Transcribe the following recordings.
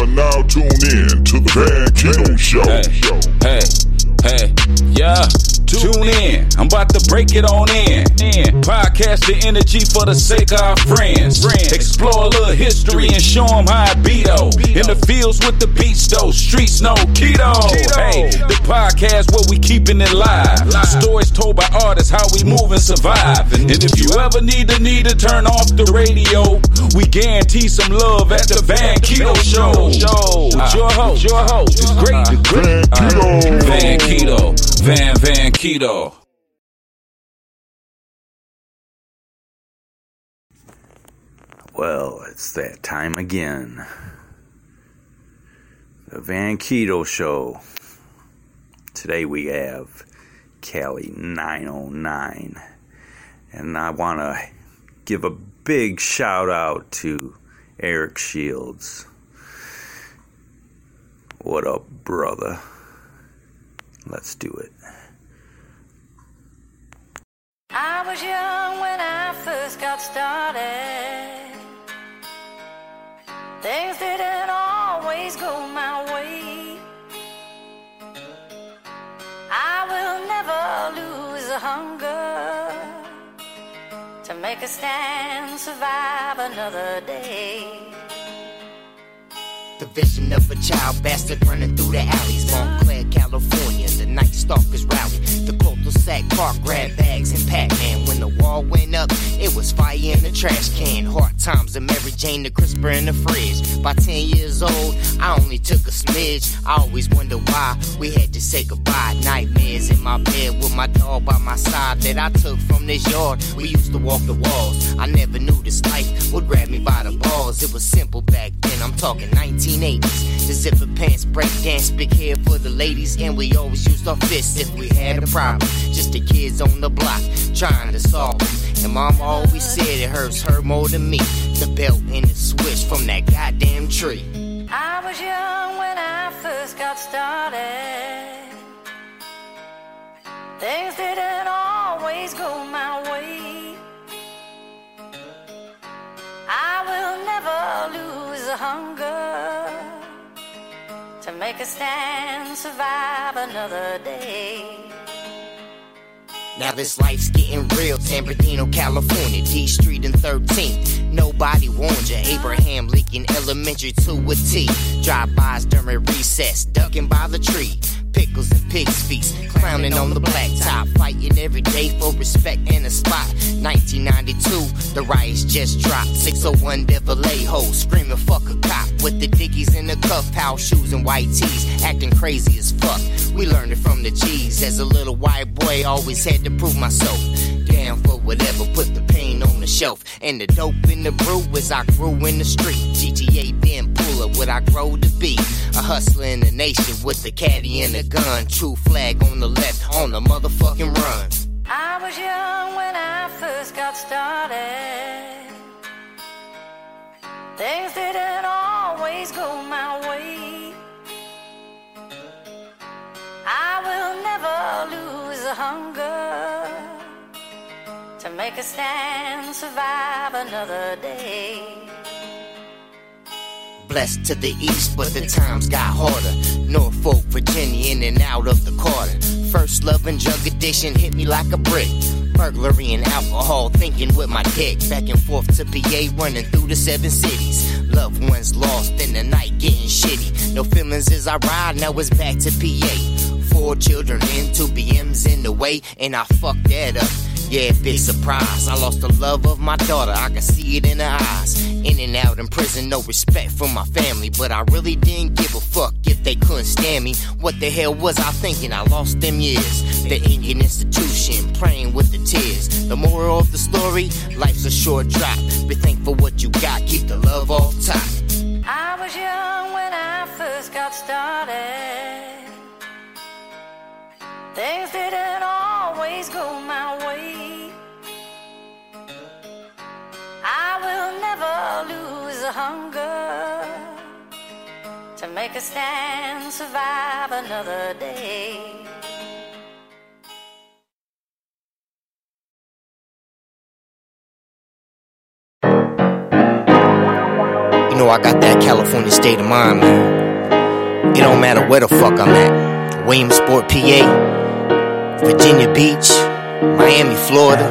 are now tuned in to the Van Keto Show. Hey, hey, hey, yeah. Tune in. I'm about to break it on in. Podcast the energy for the sake of our friends. Explore a little history and show them how I beat oh. In the fields with the beats though. Streets no keto. Hey, the podcast where we keeping it live. Stories told by artists how we move and survive. And if you ever need the need to turn off the radio, we guarantee some love at the Van Keto Show. With your host, your host, the great, the great Van Keto. Van Keto. Van Van Keto. Well, it's that time again. The Van Keto Show. Today we have Cali 909. And I want to give a big shout out to Eric Shields. What up, brother? Let's do it. I was young when I first got started. Things didn't always go my way. I will never lose the hunger to make a stand, survive another day. The vision of a child bastard running through the alleys. Montclair, California, the night stalkers rally. The cul-de-sac park grab bags and Pac-Man. When the wall went up, it was fire in the trash can. Hard times of Mary Jane, the crisper in the fridge. By 10 years old, I only took a smidge. I always wonder why we had to say goodbye. Nightmares in my bed with my dog by my side that I took from this yard. We used to walk the walls. I never knew this life would grab me by the balls. It was simple back then. I'm talking 1980s. The zipper pants, break dance, big hair for the ladies, and we always used our fists if we had a problem. Just the kids on the block trying to solve it. And mom always said it hurts her more than me. The belt and the switch from that goddamn tree. I was young when I first got started. Things didn't always go my way. I will never lose the hunger to make a stand, survive another day. Now this life's getting real. San Bernardino, California, D Street and 13th. Nobody warned you. Abraham Lincoln Elementary to a T. Drive-bys during recess, ducking by the tree. Pickles and pig's feast, clowning on the blacktop, fighting every day for respect and a spot. 1992, the riots just dropped. 601 Devil screaming fuck a cop with the dickies in the cuff, house shoes and white tees, acting crazy as fuck. We learned it from the G's. As a little white boy, always had to prove myself. Down for whatever, put the pain on the shelf. And the dope in the brew as I grew in the street. GTA Ben Puller, what I grow to be. A hustler in the nation with the caddy and a gun. True flag on the left, on the motherfucking run. I was young when I first got started. Things didn't always go my way. I will never lose the hunger to make a stand, survive another day. Blessed to the east, but the times got harder. Norfolk, Virginia, in and out of the Carter. First love and drug addiction hit me like a brick. Burglary and alcohol, thinking with my dick. Back and forth to PA, running through the seven cities. Loved ones lost in the night, getting shitty. No feelings as I ride, now it's back to PA. Four children in, two BMs in the way, and I fucked that up. Yeah, big surprise. I lost the love of my daughter. I can see it in her eyes. In and out in prison, no respect for my family. But I really didn't give a fuck if they couldn't stand me. What the hell was I thinking? I lost them years. The Indian institution, praying with the tears. The moral of the story life's a short drop. Be thankful what you got, keep the love off top. I was young when I first got started. Things didn't always go my way. I will never lose the hunger to make a stand, survive another day. You know I got that California state of mind, man. It don't matter where the fuck I'm at. Williamsport, PA, Virginia Beach, Miami, Florida.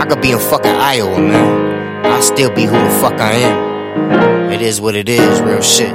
I could be in fucking Iowa, man. I'll still be who the fuck I am. It is what it is, real shit.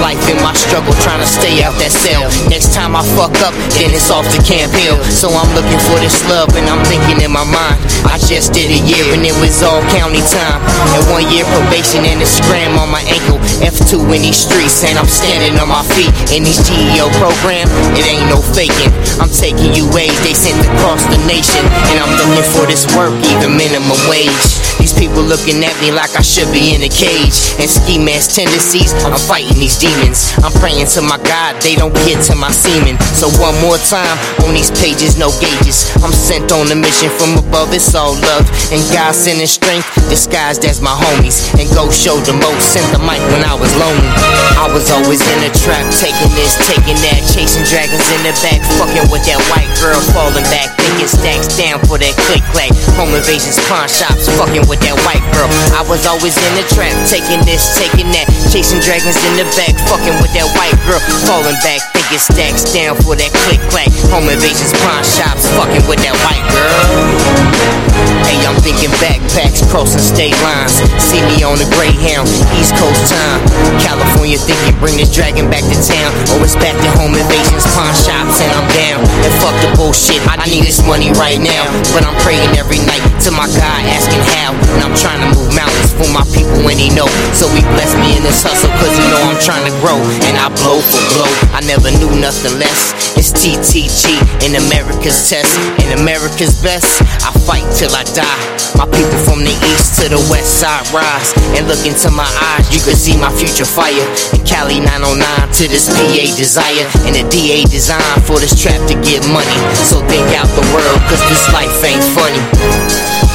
Life in my struggle, trying to stay out that cell. Next time I fuck up, then it's off to Camp Hill. So I'm looking for this love, and I'm thinking in my mind. I just did a year, and it was all county time. And one year probation, and a scram on my ankle. F2 in these streets, and I'm standing on my feet. In these GEO program, it ain't no faking. I'm taking you ways they sent across the nation, and I'm looking for this work, even minimum wage. People looking at me like I should be in a cage. And ski mask tendencies, I'm fighting these demons. I'm praying to my God, they don't get to my semen. So one more time, on these pages, no gauges. I'm sent on a mission from above, it's all love. And God sending strength, disguised as my homies. And go show the most, sent the mic when I was lonely. I was always in a trap, taking this, taking that, chasing dragons in the back, fucking with that white girl, falling back, thinking stacks down for that click clack. Home invasions, pawn shops, fucking with that white girl. I was always in the trap, taking this, taking that, chasing dragons in the back, fucking with that white girl, falling back, thinking stacks down for that click clack. Home invasions, pawn shops, fucking with that white girl. Hey, I'm thinking backpacks, crossing state lines. See me on the Greyhound, East Coast time. California thinking bring this dragon back to town. Or it's back to home invasions, pawn shops, and I'm down. And fuck the bullshit, I need this money right now. But I'm praying every night to my God, asking how. And I'm trying to move mountains for my people when he know. So he bless me in this hustle, cause he know I'm trying to grow. And I blow for blow, I never knew nothing less. It's TTG in America's test, in America's best. I fight till I die. My people from the east to the west side rise. And look into my eyes, you can see my future fire. And Cali 909 to this PA desire. And the DA design for this trap to get money. So think out the world, cause this life ain't funny.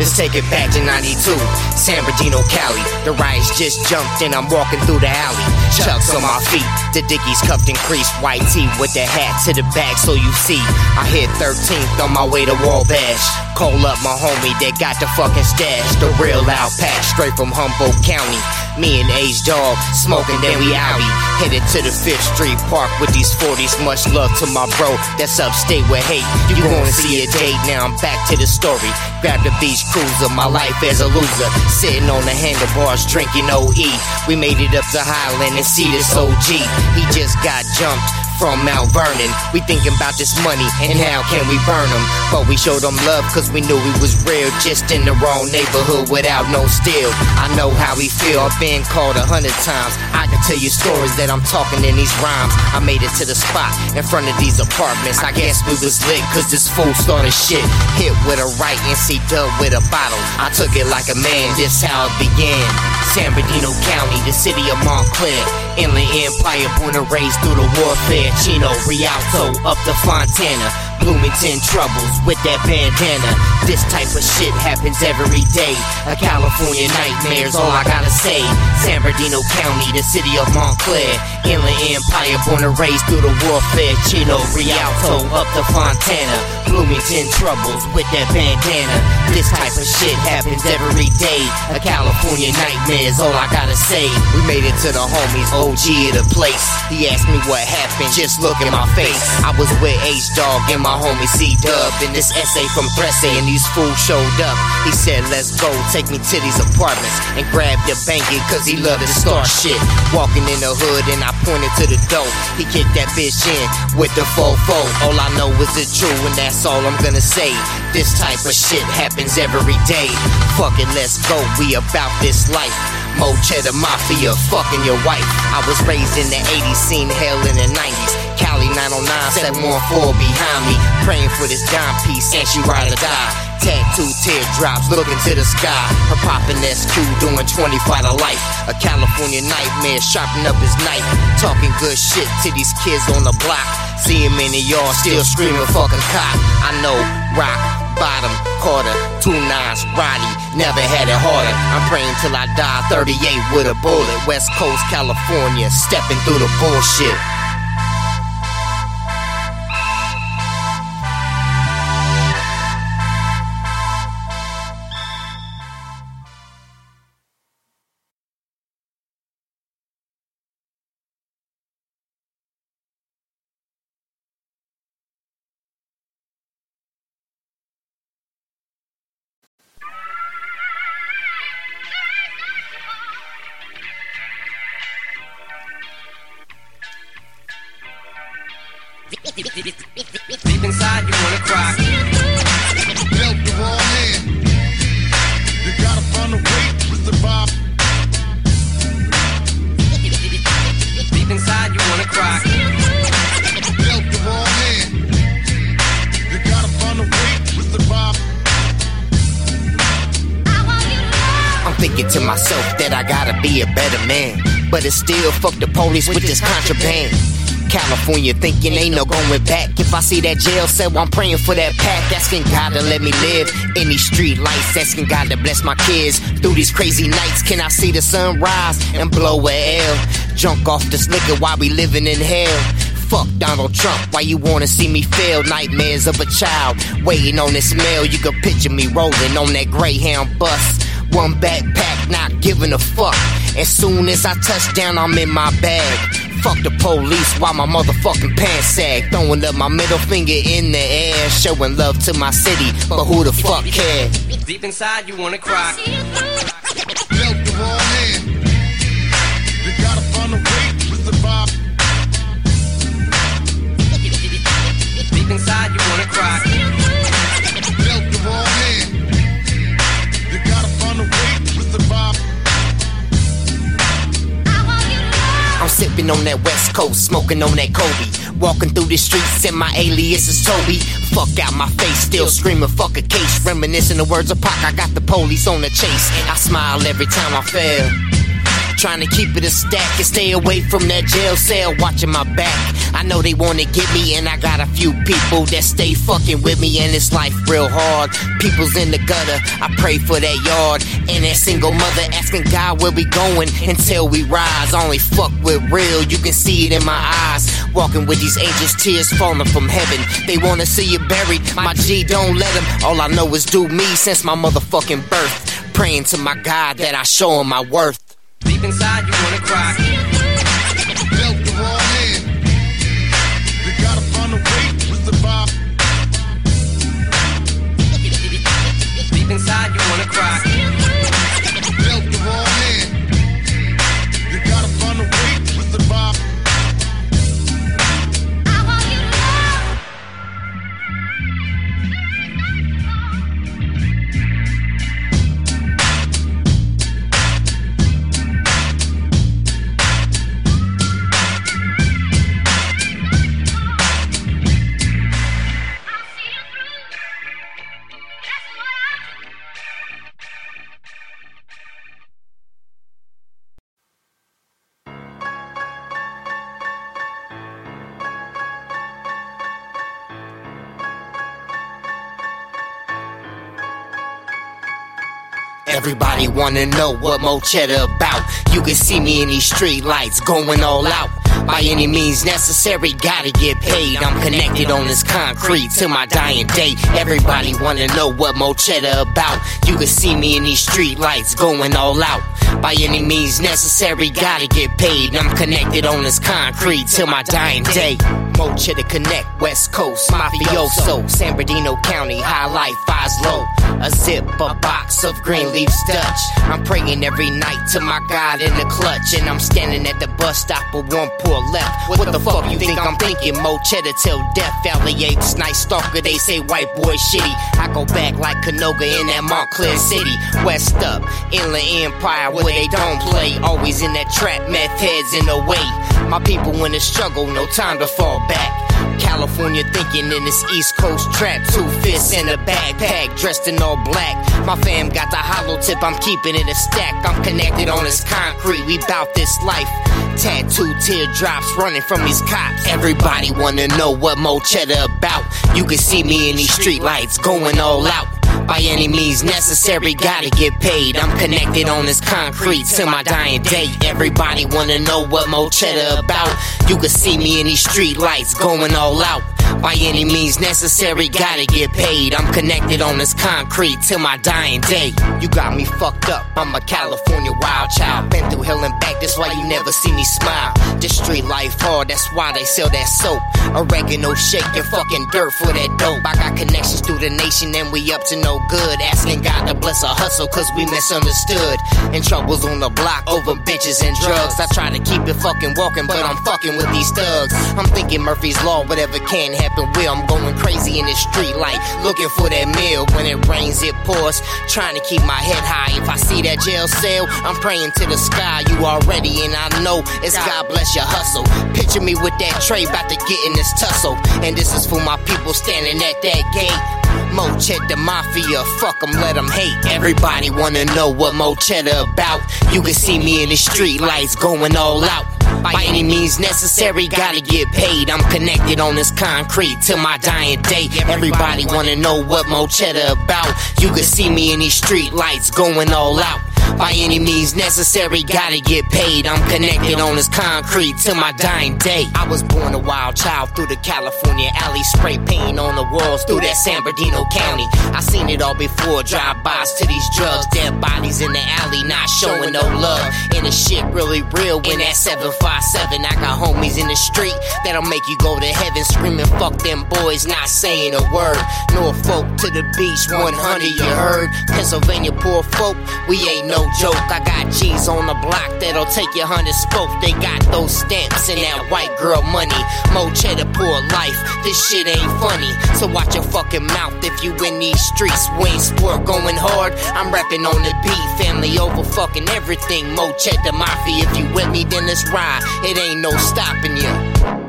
Let's take it back to 92, San Bernardino, Cali. The riots just jumped and I'm walking through the alley. Chucks on my feet, the dickies cuffed and creased. White tee with the hat to the back so you see. I hit 13th on my way to Wabash. Call up my homie that got the fucking stash. The real loud patch straight from Humboldt County. Me and H Dog smoking, then we outie. Headed to the Fifth Street Park with these 40s. Much love to my bro that's upstate with hate. You gonna see a date now. I'm back to the story. Grab the beach cruiser, my life as a loser. Sitting on the handlebars, drinking OE. We made it up to Highland and see this OG. He just got jumped from Mount Vernon. We thinking about this money and how can we burn him. But we showed him love cause we knew he was real. Just in the wrong neighborhood without no steel. I know how he feel. I've been called a hundred times. I can tell you stories that I'm talking in these rhymes. I made it to the spot in front of these apartments. I guess we was lit cause this fool started shit. Hit with a right and see dub with a bottle. I took it like a man. This how it began. San Bernardino County, the city of Montclair. Inland Empire, born and raised through the warfare. Chino, Rialto, up to Fontana. Bloomington troubles with that bandana. This type of shit happens every day. A California nightmare's all I gotta say. San Bernardino County, the city of Montclair. Inland Empire, born and raised through the warfare. Chino, Rialto, up to Fontana. Bloomington troubles with that bandana. This type of shit happens every day. A California nightmare's all I gotta say. We made it to the homies, OG of the place. He asked me what happened, just look in my face. I was with H Dog in my homie C Dub in this essay from Thresse, and these fools showed up. He said, Let's go, take me to these apartments and grab the banking, cause he loved to start shit. Walking in the hood, and I pointed to the door. He kicked that bitch in with the fofo. All I know is the true, and that's all I'm gonna say. This type of shit happens every day. Fuck it, let's go, we about this life. Mo Cheddar Mafia, fucking your wife. I was raised in the 80s, seen hell in the 90s. Cali 909, 714 behind me. Praying for this dime piece, and she ride or die. Tattoo teardrops looking to the sky. Her poppin' SQ doing 25 to life. A California nightmare sharpen up his knife. Talking good shit to these kids on the block. See him in the yard still screaming fucking cop. I know, rock, bottom, quarter, two nines, Roddy, never had it harder. I'm praying till I die 38 with a bullet. West Coast, California, stepping through the bullshit. Deep inside, you wanna cry. dealt the wrong hand. You gotta find a way to survive. Deep inside, you wanna cry. Dealt the wrong hand. You gotta find a way to survive. I'm thinking to myself that I gotta be a better man. But it's still fuck the police with this contraband. California thinking ain't no going back. If I see that jail cell, I'm praying for that pack. Asking God to let me live in these street lights. Asking God to bless my kids through these crazy nights. Can I see the sun rise and blow a L? Junk off this liquor while we living in hell. Fuck Donald Trump, why you wanna see me fail? Nightmares of a child waiting on this mail. You can picture me rolling on that Greyhound bus. One backpack, not giving a fuck. As soon as I touch down, I'm in my bag. Fuck the police while my motherfucking pants sag. Throwing up my middle finger in the air. Showing love to my city, but who the fuck cares? Deep inside, you wanna cry. Dealt the wrong hand. You gotta find a way to survive. Deep inside, you wanna cry. Sipping on that West Coast, smoking on that Kobe. Walking through the streets, and my alias is Toby. Fuck out my face, still screaming, fuck a case. Reminiscing the words of Pac, I got the police on the chase. I smile every time I fail. Trying to keep it a stack and stay away from that jail cell, watching my back. I know they wanna get me, and I got a few people that stay fucking with me, and it's life real hard. People's in the gutter, I pray for that yard. And that single mother asking God where we going until we rise. Only fuck with real, you can see it in my eyes. Walking with these angels, tears falling from heaven. They wanna see you buried, my G don't let them. All I know is do me since my motherfucking birth. Praying to my God that I show him my worth. Deep inside, you wanna cry. Everybody wanna know what Mo Cheddar about. You can see me in these street lights going all out. By any means necessary, gotta get paid. I'm connected on this concrete till my dying day. Everybody wanna know what Mo Cheddar about. You can see me in these street lights going all out. By any means necessary, gotta get paid. I'm connected on this concrete till my dying day. Mo Cheddar Connect, West Coast, Mafioso, San Bernardino County, High Life, Fives Low. A zip, a box of green leaves Dutch. I'm praying every night to my God in the clutch. And I'm standing at the bus stop with one poor left. What, the fuck you think I'm thinking? Mo Cheddar till death. Valley Apes, nice stalker, they say white boy shitty. I go back like Canoga in that Montclair City. West up, Inland Empire where they don't play. Always in that trap, meth heads in the way. My people in the struggle, no time to fall back. California thinking in this East Coast trap. Two fists in a backpack, dressed in all black. My fam got the hollow tip, I'm keeping it a stack. I'm connected on this concrete, we bout this life. Tattoo teardrops running from these cops. Everybody wanna know what Mo Cheddar about. You can see me in these street lights going all out. By any means necessary, gotta get paid. I'm connected on this concrete till my dying day. Everybody wanna know what Mo about. You can see me in these street lights going all out. By any means necessary, gotta get paid. I'm connected on this concrete till my dying day. You got me fucked up. I'm a California wild child. Been through hell and back, that's why you never see me smile. This street life hard, that's why they sell that soap. Oregano shake your fucking dirt for that dope. I got connections through the nation and we up to no good. Asking God to bless our hustle cause we misunderstood. And troubles on the block over bitches and drugs. I try to keep it fucking walking, but I'm fucking with these thugs. I'm thinking Murphy's Law, whatever can happen I'm going crazy in the street light, looking for that meal. When it rains, it pours. Trying to keep my head high. If I see that jail cell, I'm praying to the sky. You already, and I know it's God bless your hustle. Picture me with that tray, about to get in this tussle. And this is for my people standing at that gate. Mo Cheddar Mafia, fuck 'em, let 'em hate. Everybody wanna know what Mo Cheddar about. You can see me in the street lights going all out. By any means necessary, gotta get paid. I'm connected on this concrete till my dying day. Everybody wanna know what Mo Cheddar about. You can see me in these street lights going all out. By any means necessary, gotta get paid. I'm connected on this concrete till my dying day. I was born a wild child through the California alley, spray paint on the walls through that San Bernardino County. I seen it all before, drive-bys to these drugs, dead bodies in the alley, not showing no love. And the shit really real when that 757. I got homies in the street that'll make you go to heaven, screaming fuck them boys, not saying a word. Norfolk to the beach, 100 you heard. Pennsylvania poor folk, we ain't no joke. I got G's on the block that'll take your hundred spoke. They got those stamps and that white girl money. Mo cheddar poor life. This shit ain't funny. So watch your fucking mouth if you in these streets. Wayne sport going hard. I'm rapping on the beat. Family over fucking everything. Mo cheddar mafia. If you with me, then let's ride. It ain't no stopping you.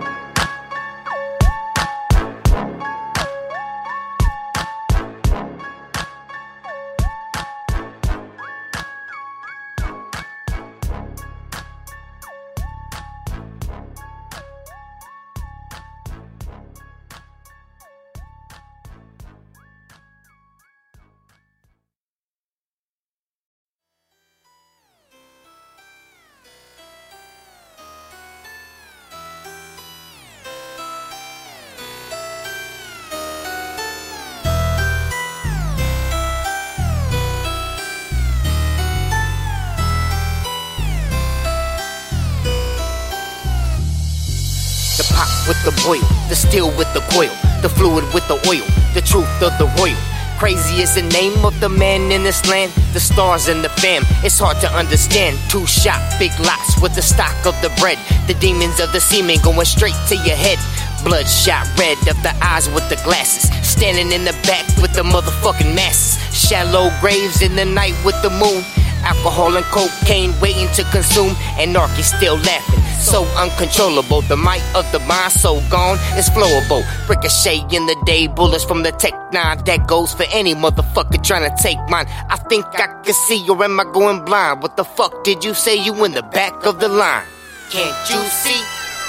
With the boil, the steel with the coil, the fluid with the oil, the truth of the royal. Crazy is the name of the man in this land, the stars and the fam. It's hard to understand. Two shot, big lots with the stock of the bread. The demons of the semen going straight to your head. Bloodshot red of the eyes with the glasses. Standing in the back with the motherfucking masses. Shallow graves in the night with the moon. Alcohol and cocaine waiting to consume. and Anarchy still laughing. So uncontrollable. The might of the mind so gone. It's flowable. Ricochet in the day. Bullets from the Tech 9. That goes for any motherfucker trying to take mine. I think I can see or am I going blind? What the fuck did you say? You in the back of the line. Can't you see?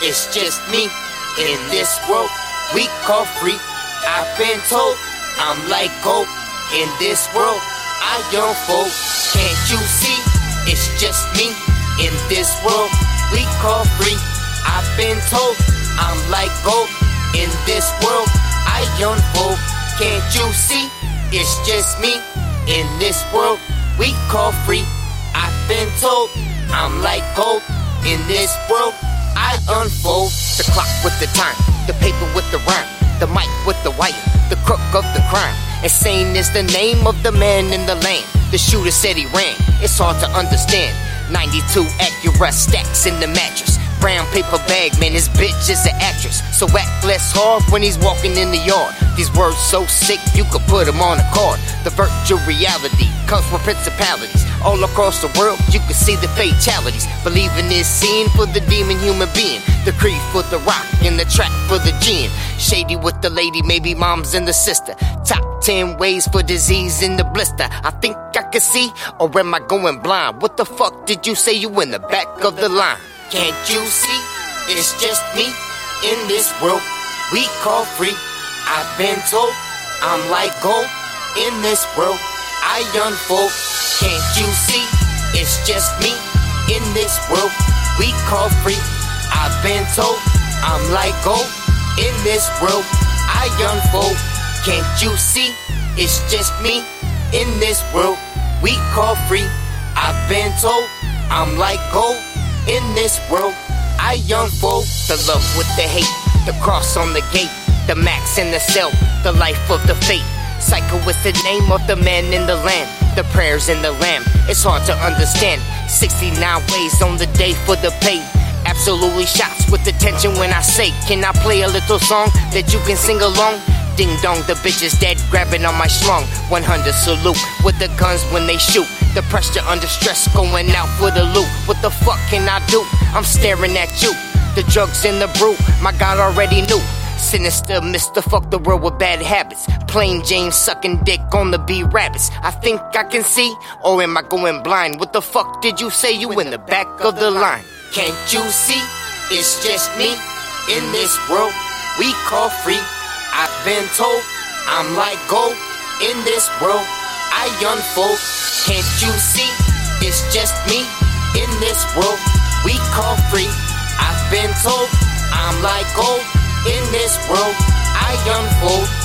It's just me. In this world we call free. I've been told I'm like gold. In this world I unfold. Can't you see? It's just me in this world we call free. I've been told I'm like gold in this world I unfold. Can't you see? It's just me in this world we call free. I've been told I'm like gold in this world I unfold. The clock with the time, the paper with the rhyme, the mic with the wire, the crook of the crime. Insane is the name of the man in the land. The shooter said he ran. It's hard to understand. 92 Acura stacks in the mattress. Brown paper bag, man, this bitch is an actress. So act less hard when he's walking in the yard. These words so sick, you could put them on a card. The virtual reality comes from principalities. All across the world, you can see the fatalities. Believing is seen for the demon human being. The creed for the rock, and the track for the gin. Shady with the lady, maybe mom's and the sister. Top 10 ways for disease in the blister. I think I can see, or am I going blind? What the fuck did you say you in the back of the line? Can't you see? It's just me in this world we call free. I've been told I'm like gold in this world I unfold. Can't you see? It's just me in this world we call free. I've been told I'm like gold in this world I unfold. Can't you see? It's just me in this world we call free. I've been told I'm like gold in this world. I unfold the love with the hate, the cross on the gate, the max in the cell, the life of the fate. Psycho is the name of the man in the land, the prayers in the lamb. It's hard to understand. 69 ways on the day for the pay. Absolutely shots with the tension when I say, Can I play a little song that you can sing along? Ding dong, the bitch is dead, grabbing on my schlong. 100 salute with the guns when they shoot. The pressure under stress, going out for the loot. What the fuck can I do? I'm staring at you. The drugs in the brew, my God already knew. Sinister Mr. Fuck the world with bad habits. Plain Jane sucking dick on the B rabbits. I think I can see, or am I going blind? What the fuck did you say? You in the back of the line. Can't you see? It's just me in this world we call free. I've been told I'm like gold in this world I unfold. Can't you see? It's just me in this world we call free. I've been told I'm like gold in this world I unfold.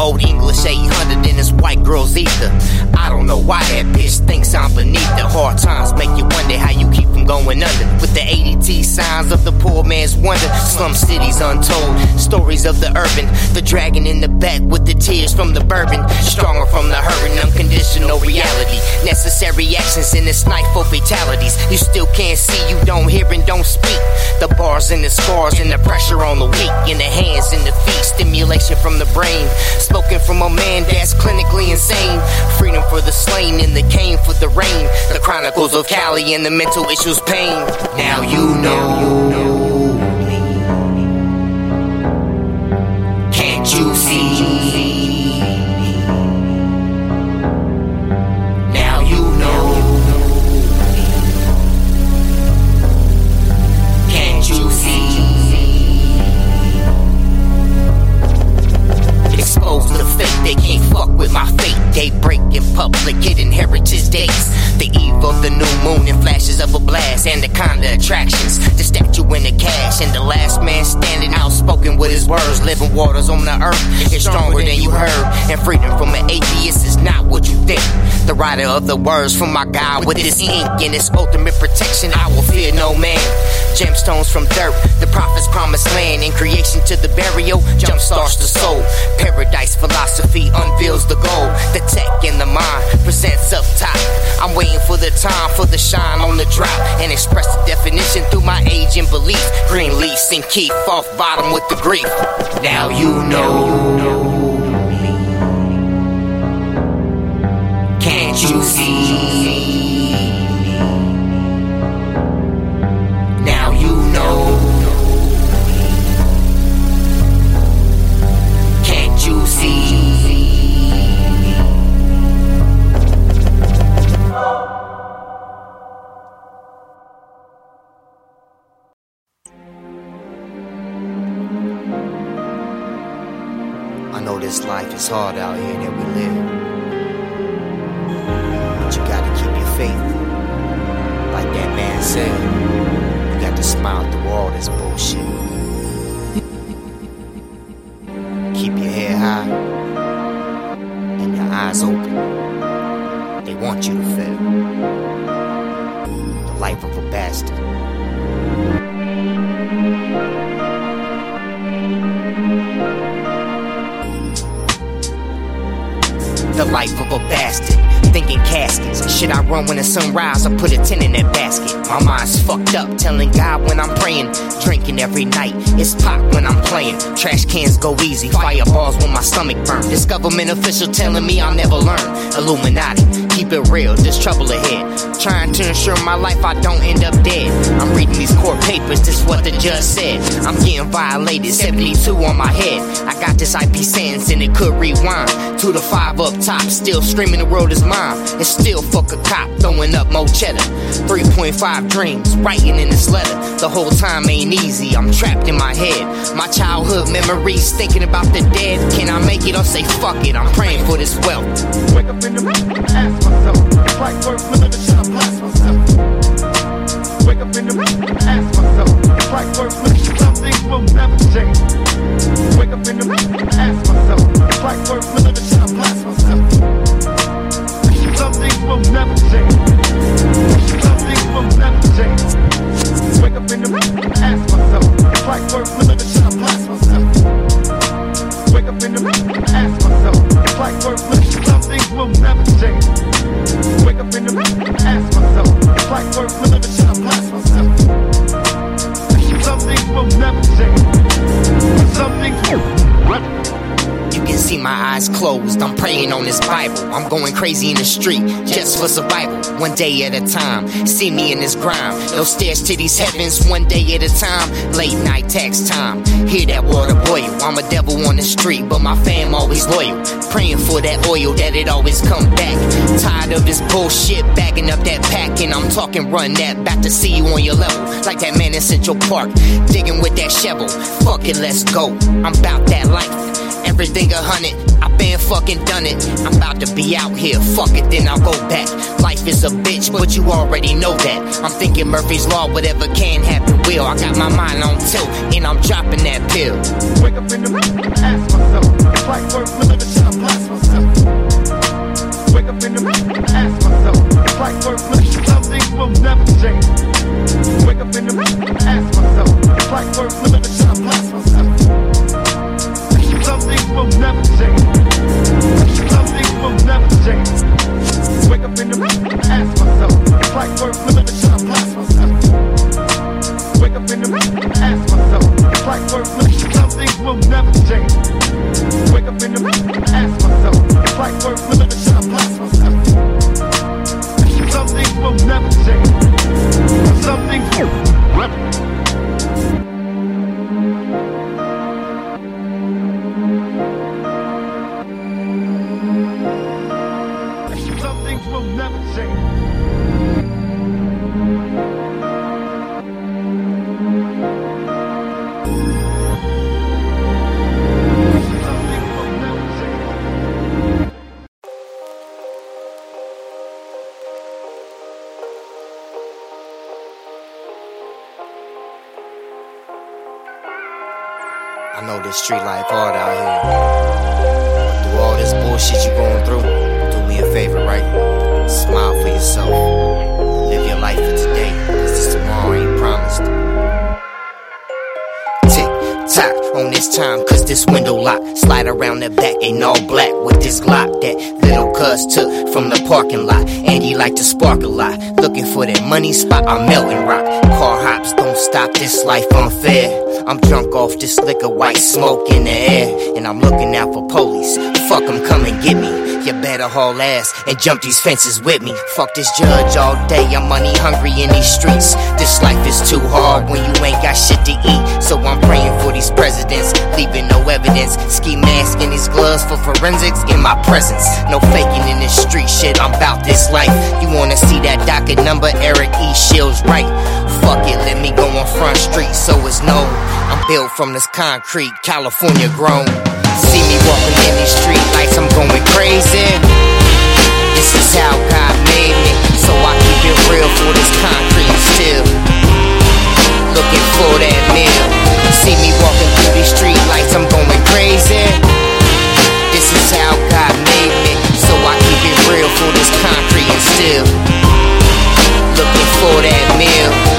Old English 800 and his white girl's either. I don't know why that bitch thinks I'm beneath the hard times. Make you wonder how you keep going under. With the ADT signs of the poor man's wonder. Slum cities untold. Stories of the urban. The dragon in the back with the tears from the bourbon. Stronger from the hurting, unconditional reality. Necessary actions in this night for fatalities. You still can't see, you don't hear and don't speak. The bars and the scars and the pressure on the weak. In the hands and the feet, stimulation from the brain. Spoken from a man that's clinically insane. Freedom for the slain and the cane for the rain. The chronicles of Cali and the mental issues pain. Now you know. Can't you see? Now you know. Can't you see? Exposed to the fate, they can't fuck with my fate. They break in public, hidden heritage dates. The blast, and the kind of attractions. The statue in the cash, and the last man standing outspoken with his words. Living waters on the earth is stronger than you heard. And freedom from an atheist is not what you think. The writer of the words from my God with his ink and his ultimate protection, I will fear no man. Gemstones from dirt, the prophet's promised land, and creation to the burial, jumpstarts the soul. Paradise Philosophy unveils the goal. The tech and the mind presents up top. I'm waiting for the time for the shine on the drop and express the definition through my age and belief. Green leaves and keep off bottom with the grief. Now you know. Me. Can't you see? Life hard out here every night, it's pop when I'm playing. Trash cans go easy, fireballs when my stomach burn. This government official telling me I'll never learn. Illuminati, keep it real, there's trouble ahead. Trying to ensure my life I don't end up dead. I'm reading these court papers, this what the judge said. I'm getting violated, 72 on my head. I got this IP sentence and it could rewind Two to five up top, still screaming the world is mine. And still fuck a cop, throwing up more cheddar. 3.5 dreams, writing in this letter. The whole time ain't easy, I'm trapped in my head. My childhood memories, thinking about the dead. Can I make it or say fuck it? I'm praying for this wealth. Wake up in the morning, myself. Life worth living, then should I blast myself? Wake up in the morning, ask myself. Life worth living, some things will never change. Wake up in the morning, ask myself. Life worth living, then should I blast myself? Some things will never change. Some things will never change. Wake up in the morning, ask myself. Life worth living, then should I blast myself? Wake up in the morning, On this Bible. I'm going crazy in the street just for survival. One day at a time. See me in this grind. No stairs to these heavens. One day at a time. Late night tax time. Hear that water boil. I'm a devil on the street, but my fam always loyal. Praying for that oil that it always come back. Tired of this bullshit, bagging up that pack, and I'm talking run that back to see you on your level. Like that man in Central Park, digging with that shovel. Fuck it, let's go. I'm about that life. Everything a hundred, Been fucking done it. I'm about to be out here, fuck it, then I'll go back. Life is a bitch, but you already know that. I'm thinking Murphy's Law, whatever can happen will. I got my mind on tilt, and I'm dropping that pill. Wake up in the morning, ask myself. If life worth living, should I blast myself? I know this street life hard out here. Through all this bullshit you going through, do me a favor, right? Smile for yourself. Live your life for today, cause this tomorrow ain't promised. Tick tock, on this time, cause this window lock. Slide around the back, ain't all black with this Glock that little cuz took from the parking lot. And he like to spark a lot. Looking for that money spot, I'm melting rock. Car hops, don't stop this life unfair. I'm drunk off this liquor, white smoke in the air. And I'm looking out for police. Fuck them, come and get me. You better haul ass and jump these fences with me. Fuck this judge all day, I'm money hungry in these streets. This life is too hard when you ain't got shit to eat. So I'm praying for these presidents, leaving no evidence. Ski mask and these gloves for forensics in my presence. No faking in this street shit, I'm about this life. You wanna see that docket number? Eric E. Shields right. Fuck it, let me go on Front Street so it's known. I'm built from this concrete, California grown. See me walking in these street lights, I'm going crazy. This is how God made me, so I keep it real for this concrete still. Looking for that meal. See me walking through these street lights, I'm going crazy. This is how God made me, so I keep it real for this concrete still. Looking for that meal.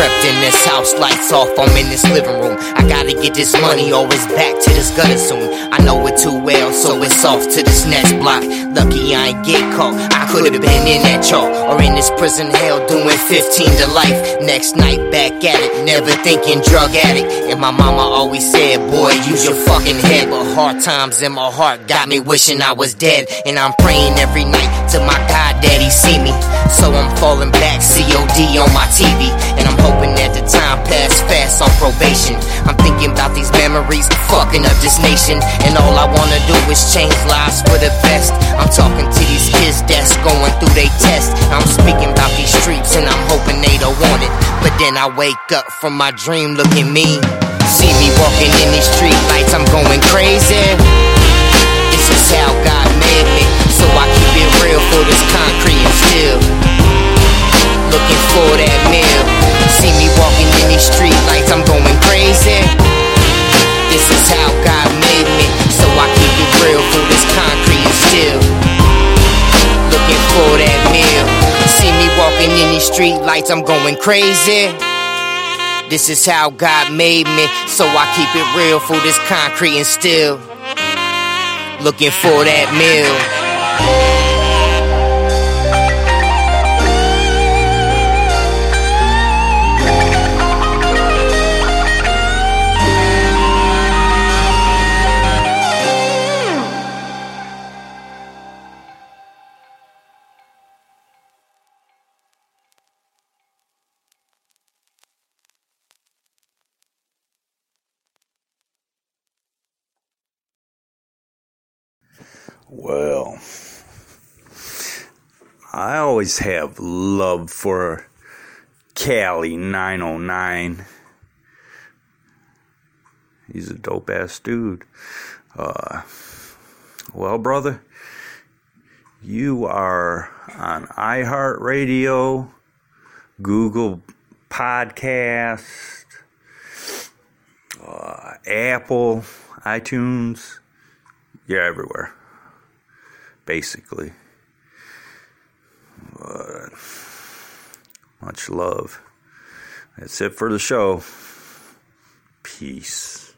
Crept in this house, lights off, I'm in this living room. I gotta get this money it's back to this gutter soon. I know it too well, so it's off to this next block. Lucky I ain't get caught. I could've been in that chalk or in this prison hell doing 15 to life. Next night back at it, never thinking drug addict. And my mama always said, boy, use your fucking head. But hard times in my heart got me wishing I was dead. And I'm praying every night to my God daddy see me. So I'm falling back, COD on my TV. And I'm hoping that the time pass fast on probation. I'm thinking about these memories, fucking up this nation. And all I wanna do is change lives for the best. I'm talking to these kids that's going through their test. I'm speaking about these streets and I'm hoping they don't want it. But then I wake up from my dream looking me. See me walking in these street lights, I'm going crazy. This is how God made me, so I keep it real for this concrete and. Looking for that meal. See me walking in these street lights, I'm going crazy. This is how God made me, so I keep it real for this concrete and steel. Looking for that meal. See me walking in these street lights, I'm going crazy. This is how God made me, so I keep it real for this concrete and steel. Looking for that meal. Well, I always have love for Cali 909. He's a dope ass dude. Uh, well, brother, you are on iHeartRadio, Google Podcast, uh, Apple, iTunes. You're everywhere basically. But much love. That's it for the show. Peace.